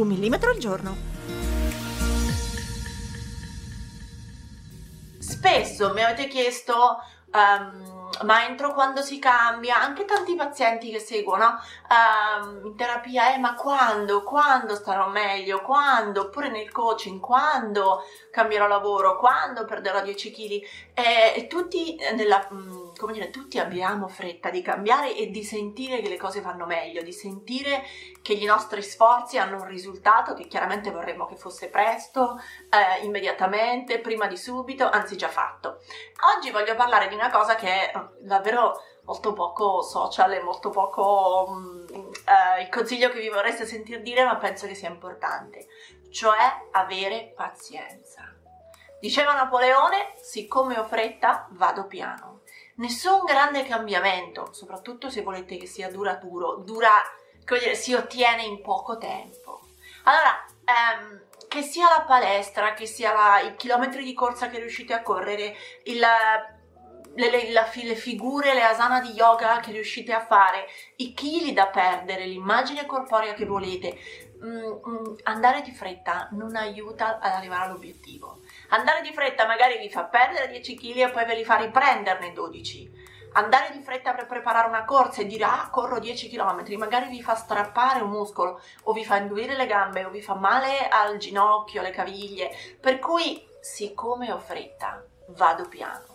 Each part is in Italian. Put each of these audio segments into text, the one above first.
Un millimetro al giorno. Spesso mi avete chiesto um, ma entro quando si cambia, anche tanti pazienti che seguono uh, in terapia, eh, ma quando, quando starò meglio, quando, oppure nel coaching, quando cambierò lavoro, quando perderò 10 kg, e, tutti, nella, mm, come dire, tutti abbiamo fretta di cambiare e di sentire che le cose vanno meglio, di sentire che i nostri sforzi hanno un risultato che chiaramente vorremmo che fosse presto, eh, immediatamente, prima di subito, anzi già fatto. Oggi voglio parlare di una cosa che è davvero molto poco social e molto poco um, uh, il consiglio che vi vorreste sentir dire, ma penso che sia importante, cioè avere pazienza. Diceva Napoleone, siccome ho fretta, vado piano. Nessun grande cambiamento, soprattutto se volete che sia duraturo, dura, come dire, si ottiene in poco tempo. Allora, um, che sia la palestra, che sia la, i chilometri di corsa che riuscite a correre, il le, le, la, le, figure, le asana di yoga che riuscite a fare, i chili da perdere, l'immagine corporea che volete, mm, mm, andare di fretta non aiuta ad arrivare all'obiettivo. Andare di fretta magari vi fa perdere 10 kg e poi ve li fa riprenderne 12. Andare di fretta per preparare una corsa e dire ah corro 10 km magari vi fa strappare un muscolo o vi fa indurire le gambe o vi fa male al ginocchio, alle caviglie. Per cui siccome ho fretta vado piano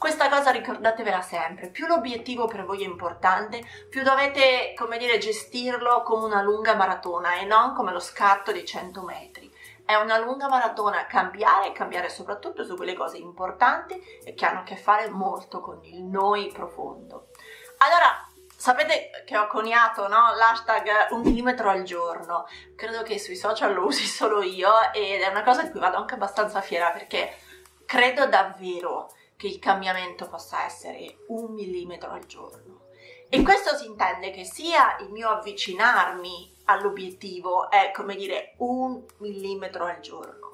questa cosa ricordatevela sempre, più l'obiettivo per voi è importante, più dovete, come dire, gestirlo come una lunga maratona e non come lo scatto di 100 metri. È una lunga maratona cambiare e cambiare soprattutto su quelle cose importanti e che hanno a che fare molto con il noi profondo. Allora, Sapete che ho coniato no? l'hashtag un millimetro al giorno, credo che sui social lo usi solo io ed è una cosa di cui vado anche abbastanza fiera perché credo davvero che il cambiamento possa essere un millimetro al giorno. E questo si intende che sia il mio avvicinarmi all'obiettivo è come dire un millimetro al giorno,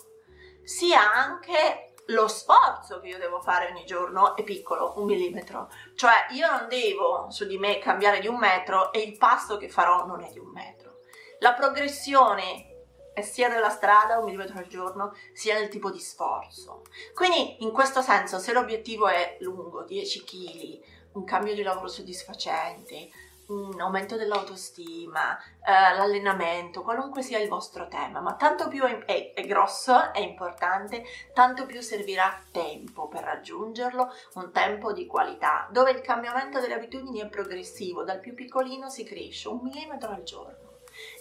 sia anche lo sforzo che io devo fare ogni giorno è piccolo, un millimetro. Cioè io non devo su di me cambiare di un metro e il passo che farò non è di un metro. La progressione sia della strada un millimetro al giorno, sia del tipo di sforzo. Quindi in questo senso, se l'obiettivo è lungo, 10 kg, un cambio di lavoro soddisfacente, un aumento dell'autostima, eh, l'allenamento, qualunque sia il vostro tema, ma tanto più è, è, è, grosso, è importante, tanto più servirà tempo per raggiungerlo, un tempo di qualità, dove il cambiamento delle abitudini è progressivo, dal più piccolino si cresce un millimetro al giorno.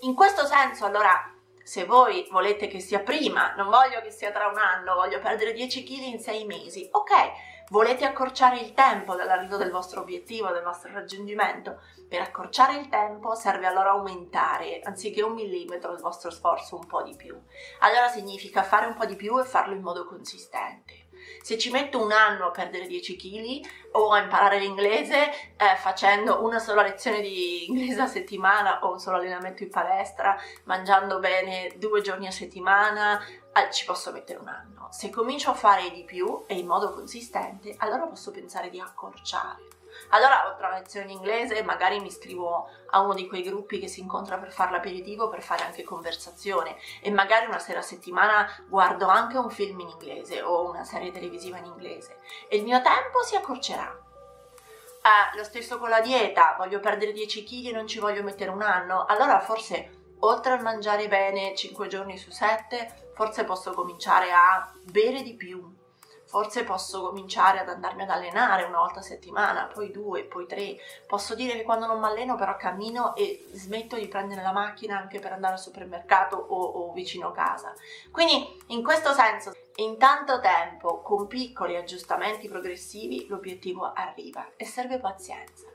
In questo senso, allora, se voi volete che sia prima, non voglio che sia tra un anno, voglio perdere 10 kg in 6 mesi, ok, volete accorciare il tempo dall'arrivo del vostro obiettivo, del vostro raggiungimento, per accorciare il tempo serve allora aumentare, anziché un millimetro, il vostro sforzo un po' di più. Allora significa fare un po' di più e farlo in modo consistente. Se ci metto un anno a perdere 10 kg o a imparare l'inglese eh, facendo una sola lezione di inglese a settimana o un solo allenamento in palestra, mangiando bene due giorni a settimana, eh, ci posso mettere un anno. Se comincio a fare di più e in modo consistente, allora posso pensare di accorciare. Allora, oltre alla lezione in inglese, magari mi iscrivo a uno di quei gruppi che si incontra per fare l'aperitivo, per fare anche conversazione. E magari una sera a settimana guardo anche un film in inglese o una serie televisiva in inglese. E il mio tempo si accorcerà. Eh, lo stesso con la dieta, voglio perdere 10 kg e non ci voglio mettere un anno, allora forse oltre a mangiare bene 5 giorni su 7, forse posso cominciare a bere di più, forse posso cominciare ad andarmi ad allenare una volta a settimana, poi due, poi tre. Posso dire che quando non mi alleno però cammino e smetto di prendere la macchina anche per andare al supermercato o, o vicino casa. Quindi in questo senso, in tanto tempo, con piccoli aggiustamenti progressivi, l'obiettivo arriva e serve pazienza.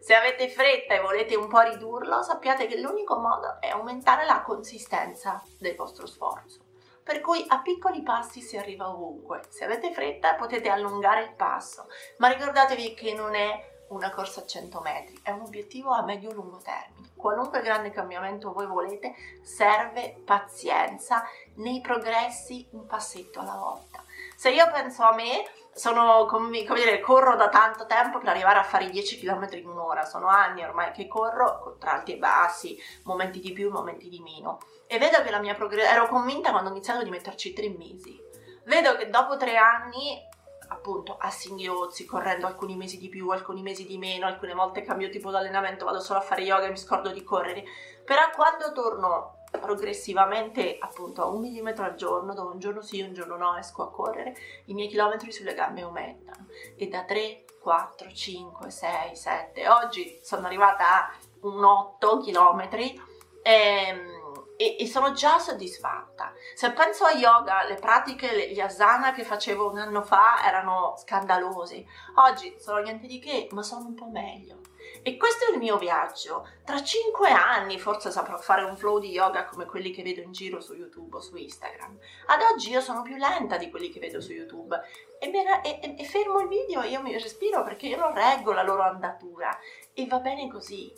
Se avete fretta e volete un po' ridurlo, sappiate che l'unico modo è aumentare la consistenza del vostro sforzo. Per cui a piccoli passi si arriva ovunque. Se avete fretta potete allungare il passo, ma ricordatevi che non è una corsa a 100 metri, è un obiettivo a medio-lungo termine. Qualunque grande cambiamento voi volete, serve pazienza nei progressi un passetto alla volta. Se io penso a me, sono, come, come dire, corro da tanto tempo per arrivare a fare i 10 km in un'ora, sono anni ormai che corro, tra alti e bassi, momenti di più, momenti di meno. E vedo che la mia progressione, ero convinta quando ho iniziato di metterci tre mesi. Vedo che dopo tre anni appunto a singhiozzi, correndo alcuni mesi di più, alcuni mesi di meno, alcune volte cambio tipo di allenamento, vado solo a fare yoga e mi scordo di correre, però quando torno progressivamente appunto a un millimetro al giorno, dove un giorno sì, un giorno no, esco a correre, i miei chilometri sulle gambe aumentano e da 3, 4, 5, 6, 7, oggi sono arrivata a un 8 chilometri ehm, e, e, sono già soddisfatta. Se penso a yoga, le pratiche, gli asana che facevo un anno fa erano scandalosi. Oggi sono niente di che, ma sono un po' meglio. E questo è il mio viaggio. Tra cinque anni forse saprò fare un flow di yoga come quelli che vedo in giro su YouTube o su Instagram. Ad oggi io sono più lenta di quelli che vedo su YouTube e, e, e fermo il video, io mi respiro perché io non reggo la loro andatura e va bene così.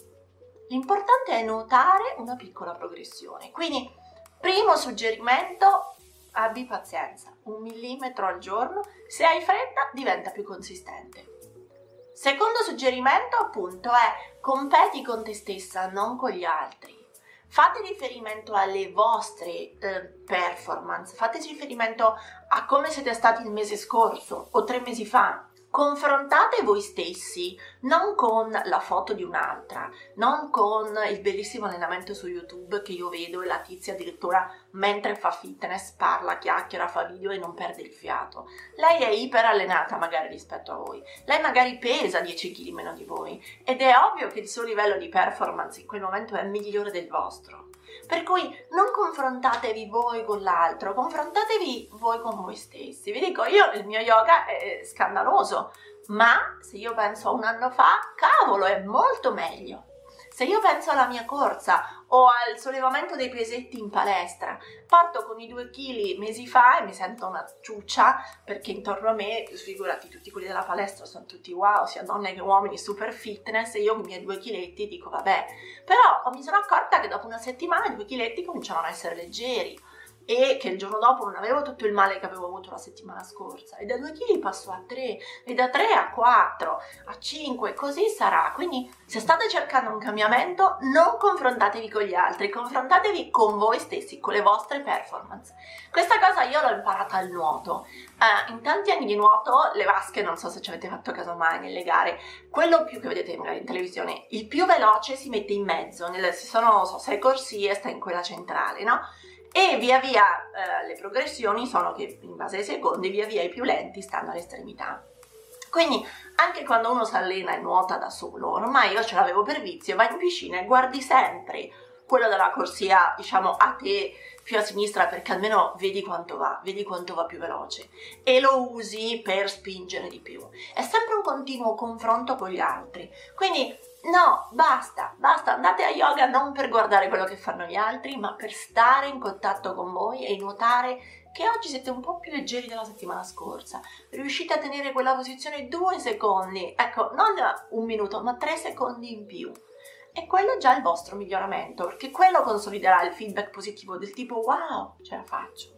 L'importante è notare una piccola progressione. Quindi, primo suggerimento, abbi pazienza, un millimetro al giorno, se hai fretta diventa più consistente. Secondo suggerimento, appunto, è competi con te stessa, non con gli altri. Fate riferimento alle vostre eh, performance, fate riferimento a come siete stati il mese scorso o tre mesi fa, confrontate voi stessi non con la foto di un'altra, non con il bellissimo allenamento su YouTube che io vedo e la tizia addirittura mentre fa fitness parla, chiacchiera, fa video e non perde il fiato. Lei è iper allenata magari rispetto a voi, lei magari pesa 10 kg meno di voi ed è ovvio che il suo livello di performance in quel momento è migliore del vostro. Per cui non confrontatevi voi con l'altro, confrontatevi voi con voi stessi. Vi dico, io il mio yoga è scandaloso, ma se io penso a un anno fa, cavolo, è molto meglio. Se io penso alla mia corsa o al sollevamento dei pesetti in palestra, parto con i due chili mesi fa e mi sento una ciuccia perché intorno a me, figurati, tutti quelli della palestra sono tutti wow, sia donne che uomini, super fitness e io con i miei due chiletti dico vabbè, però mi sono accorta che dopo una settimana i due chiletti cominciavano a essere leggeri e che il giorno dopo non avevo tutto il male che avevo avuto la settimana scorsa. E da 2 kg passo a 3 e da 3 a 4 a 5 così sarà. Quindi se state cercando un cambiamento non confrontatevi con gli altri confrontatevi con voi stessi con le vostre performance. Questa cosa io l'ho imparata al nuoto. Uh, in tanti anni di nuoto le vasche non so se ci avete fatto caso mai nelle gare quello più che vedete magari in televisione il più veloce si mette in mezzo nel, si sono so, sei corsie sta in quella centrale no? E via via eh, le progressioni sono che in base ai secondi via via i più lenti stanno all'estremità. Quindi anche quando uno si allena e nuota da solo, ormai io ce l'avevo per vizio, vai in piscina e guardi sempre quello della corsia, diciamo, a te più a sinistra perché almeno vedi quanto va, vedi quanto va più veloce e lo usi per spingere di più. È sempre un continuo confronto con gli altri. Quindi No, basta, basta, andate a yoga non per guardare quello che fanno gli altri, ma per stare in contatto con voi e nuotare che oggi siete un po' più leggeri della settimana scorsa. Riuscite a tenere quella posizione due secondi, ecco, non un minuto, ma tre secondi in più. E quello è già il vostro miglioramento, perché quello consoliderà il feedback positivo del tipo wow, ce la faccio.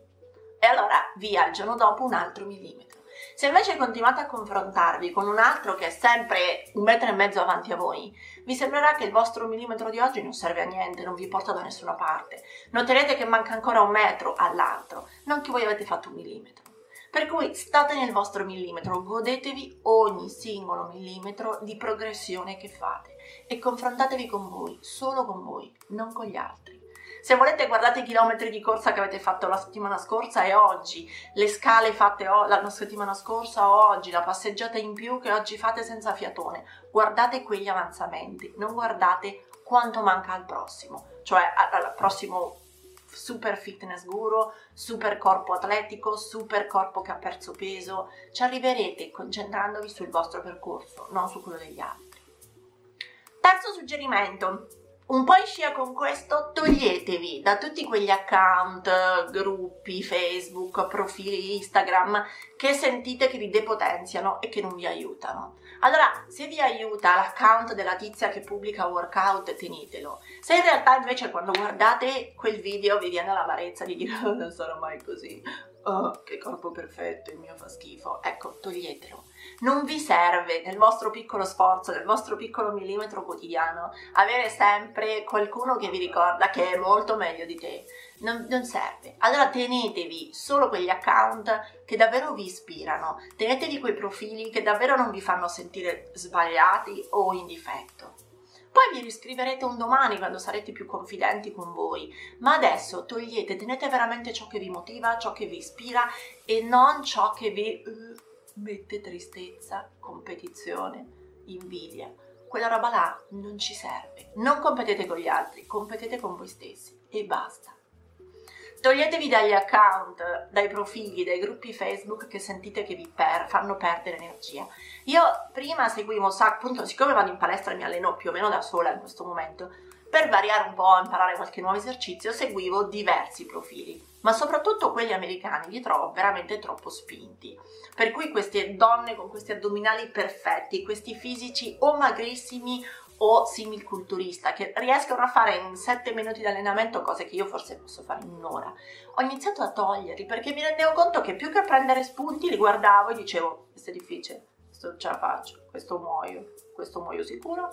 E allora via il giorno dopo un altro millimetro. Se invece continuate a confrontarvi con un altro che è sempre un metro e mezzo avanti a voi, vi sembrerà che il vostro millimetro di oggi non serve a niente, non vi porta da nessuna parte. Noterete che manca ancora un metro all'altro, non che voi avete fatto un millimetro. Per cui state nel vostro millimetro, godetevi ogni singolo millimetro di progressione che fate e confrontatevi con voi, solo con voi, non con gli altri. Se volete guardate i chilometri di corsa che avete fatto la settimana scorsa e oggi, le scale fatte o- la settimana scorsa o oggi, la passeggiata in più che oggi fate senza fiatone. Guardate quegli avanzamenti, non guardate quanto manca al prossimo, cioè al prossimo super fitness guru, super corpo atletico, super corpo che ha perso peso. Ci arriverete concentrandovi sul vostro percorso, non su quello degli altri. Terzo suggerimento, un po' in scia con questo, toglietevi da tutti quegli account, gruppi, Facebook, profili Instagram che sentite che vi depotenziano e che non vi aiutano. Allora, se vi aiuta l'account della tizia che pubblica workout, tenetelo. Se in realtà invece quando guardate quel video vi viene l'amarezza di dire oh, non sarò mai così, oh, che corpo perfetto, il mio fa schifo, ecco, toglietelo non vi serve nel vostro piccolo sforzo, nel vostro piccolo millimetro quotidiano, avere sempre qualcuno che vi ricorda che è molto meglio di te. Non, non, serve. Allora tenetevi solo quegli account che davvero vi ispirano, tenetevi quei profili che davvero non vi fanno sentire sbagliati o in difetto. Poi vi riscriverete un domani quando sarete più confidenti con voi, ma adesso togliete, tenete veramente ciò che vi motiva, ciò che vi ispira e non ciò che vi uh, mette tristezza, competizione, invidia. Quella roba là non ci serve. Non competete con gli altri, competete con voi stessi e basta. Toglietevi dagli account, dai profili, dai gruppi Facebook che sentite che vi per, fanno perdere energia. Io prima seguivo un appunto, siccome vado in palestra e mi alleno più o meno da sola in questo momento, per variare un po', imparare qualche nuovo esercizio, seguivo diversi profili, ma soprattutto quelli americani li trovo veramente troppo spinti. Per cui queste donne con questi addominali perfetti, questi fisici o magrissimi o similculturista che riescono a fare in 7 minuti di allenamento cose che io forse posso fare in un'ora. Ho iniziato a toglierli perché mi rendevo conto che più che prendere spunti li guardavo e dicevo questo è difficile, questo ce la faccio, questo muoio, questo muoio sicuro,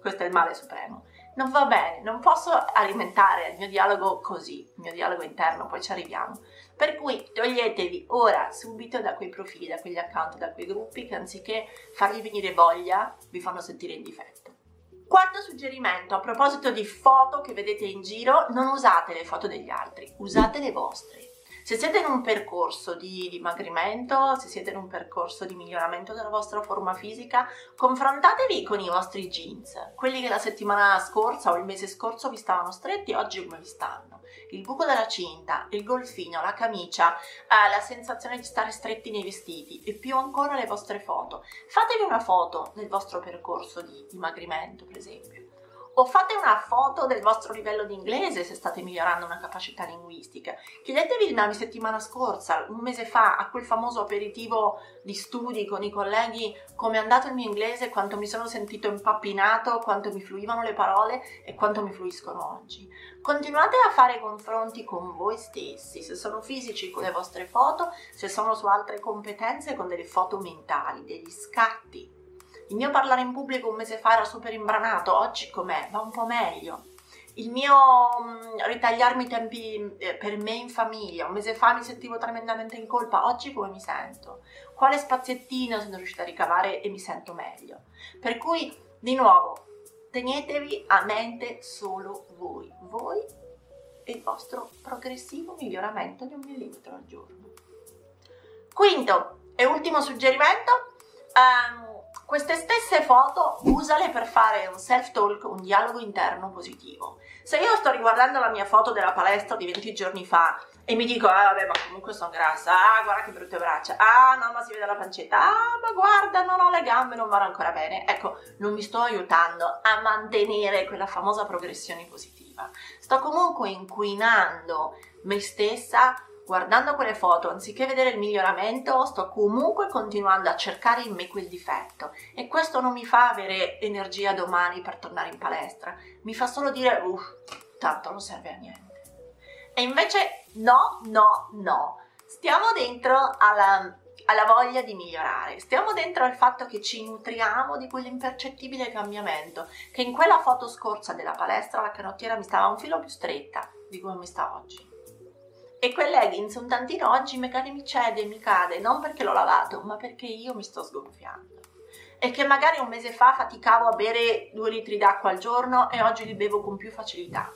questo è il male supremo non va bene, non posso alimentare il mio dialogo così, il mio dialogo interno, poi ci arriviamo. Per cui toglietevi ora, subito, da quei profili, da quegli account, da quei gruppi che anziché fargli venire voglia, vi fanno sentire in difetto. Quarto suggerimento, a proposito di foto che vedete in giro, non usate le foto degli altri, usate le vostre. Se siete in un percorso di dimagrimento, se siete in un percorso di miglioramento della vostra forma fisica, confrontatevi con i vostri jeans, quelli che la settimana scorsa o il mese scorso vi stavano stretti, oggi come vi stanno. Il buco della cinta, il golfino, la camicia, eh, la sensazione di stare stretti nei vestiti e più ancora le vostre foto. Fatevi una foto del vostro percorso di dimagrimento, per esempio o fate una foto del vostro livello di inglese se state migliorando una capacità linguistica. Chiedetevi la settimana scorsa, un mese fa, a quel famoso aperitivo di studi con i colleghi, come è andato il mio inglese, quanto mi sono sentito impappinato, quanto mi fluivano le parole e quanto mi fluiscono oggi. Continuate a fare confronti con voi stessi, se sono fisici con le vostre foto, se sono su altre competenze con delle foto mentali, degli scatti il mio parlare in pubblico un mese fa era super imbranato, oggi com'è? Va un po' meglio. Il mio um, ritagliarmi i tempi eh, per me in famiglia, un mese fa mi sentivo tremendamente in colpa, oggi come mi sento? Quale spaziettino sono riuscita a ricavare e mi sento meglio? Per cui, di nuovo, tenetevi a mente solo voi, voi e il vostro progressivo miglioramento di un millimetro al giorno. Quinto e ultimo suggerimento, um, queste stesse foto usale per fare un self-talk, un dialogo interno positivo. Se io sto riguardando la mia foto della palestra di 20 giorni fa e mi dico, ah vabbè, ma comunque sono grassa, ah guarda che brutte braccia, ah no, ma si vede la pancetta, ah ma guarda, non ho le gambe, non vanno ancora bene. Ecco, non mi sto aiutando a mantenere quella famosa progressione positiva. Sto comunque inquinando me stessa guardando quelle foto, anziché vedere il miglioramento, sto comunque continuando a cercare in me quel difetto. E questo non mi fa avere energia domani per tornare in palestra, mi fa solo dire, uff, tanto non serve a niente. E invece no, no, no, stiamo dentro alla, alla voglia di migliorare, stiamo dentro al fatto che ci nutriamo di quell'impercettibile cambiamento, che in quella foto scorsa della palestra la canottiera mi stava un filo più stretta di come mi sta oggi e quel leggings un tantino oggi magari mi cede, e mi cade, non perché l'ho lavato, ma perché io mi sto sgonfiando. E che magari un mese fa faticavo a bere due litri d'acqua al giorno e oggi li bevo con più facilità.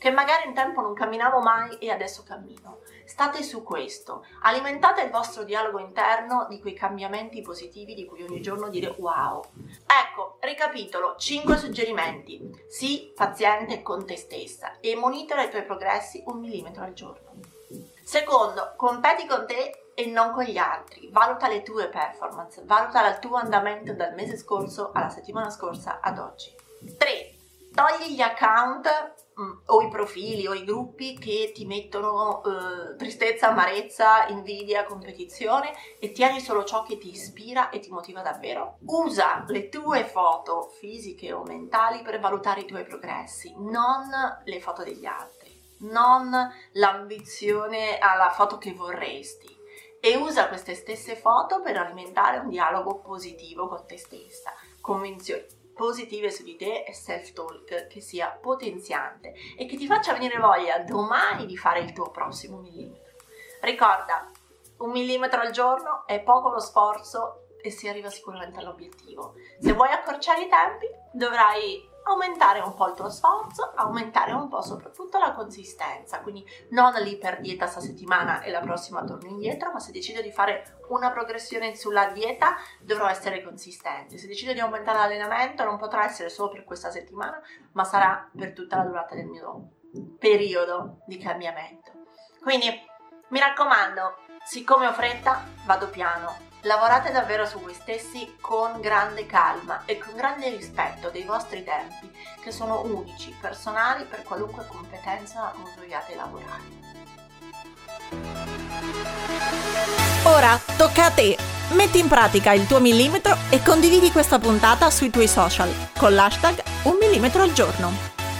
Che magari un tempo non camminavo mai e adesso cammino. State su questo, alimentate il vostro dialogo interno di quei cambiamenti positivi di cui ogni giorno dire wow. Ecco, ricapitolo, 5 suggerimenti. Sii paziente con te stessa e monitora i tuoi progressi un millimetro al giorno. Secondo, competi con te e non con gli altri. Valuta le tue performance, valuta il tuo andamento dal mese scorso alla settimana scorsa ad oggi. 3. Togli gli account o i profili o i gruppi che ti mettono eh, tristezza, amarezza, invidia, competizione e tieni solo ciò che ti ispira e ti motiva davvero. Usa le tue foto fisiche o mentali per valutare i tuoi progressi, non le foto degli altri, non l'ambizione alla foto che vorresti e usa queste stesse foto per alimentare un dialogo positivo con te stessa, convinzioni positive su di te e self-talk che sia potenziante e che ti faccia venire voglia domani di fare il tuo prossimo millimetro. Ricorda, un millimetro al giorno è poco lo sforzo e si arriva sicuramente all'obiettivo. Se vuoi accorciare i tempi, dovrai aumentare un po' il tuo sforzo, aumentare un po' soprattutto la consistenza, quindi non l'iper dieta sta settimana e la prossima torno indietro, ma se decido di fare una progressione sulla dieta dovrò essere consistente, se decido di aumentare l'allenamento non potrà essere solo per questa settimana, ma sarà per tutta la durata del mio periodo di cambiamento. Quindi mi raccomando, siccome ho fretta, vado piano, Lavorate davvero su voi stessi con grande calma e con grande rispetto dei vostri tempi, che sono unici, personali per qualunque competenza vogliate lavorare. Ora tocca a te! Metti in pratica il tuo millimetro e condividi questa puntata sui tuoi social con l'hashtag un millimetro al giorno.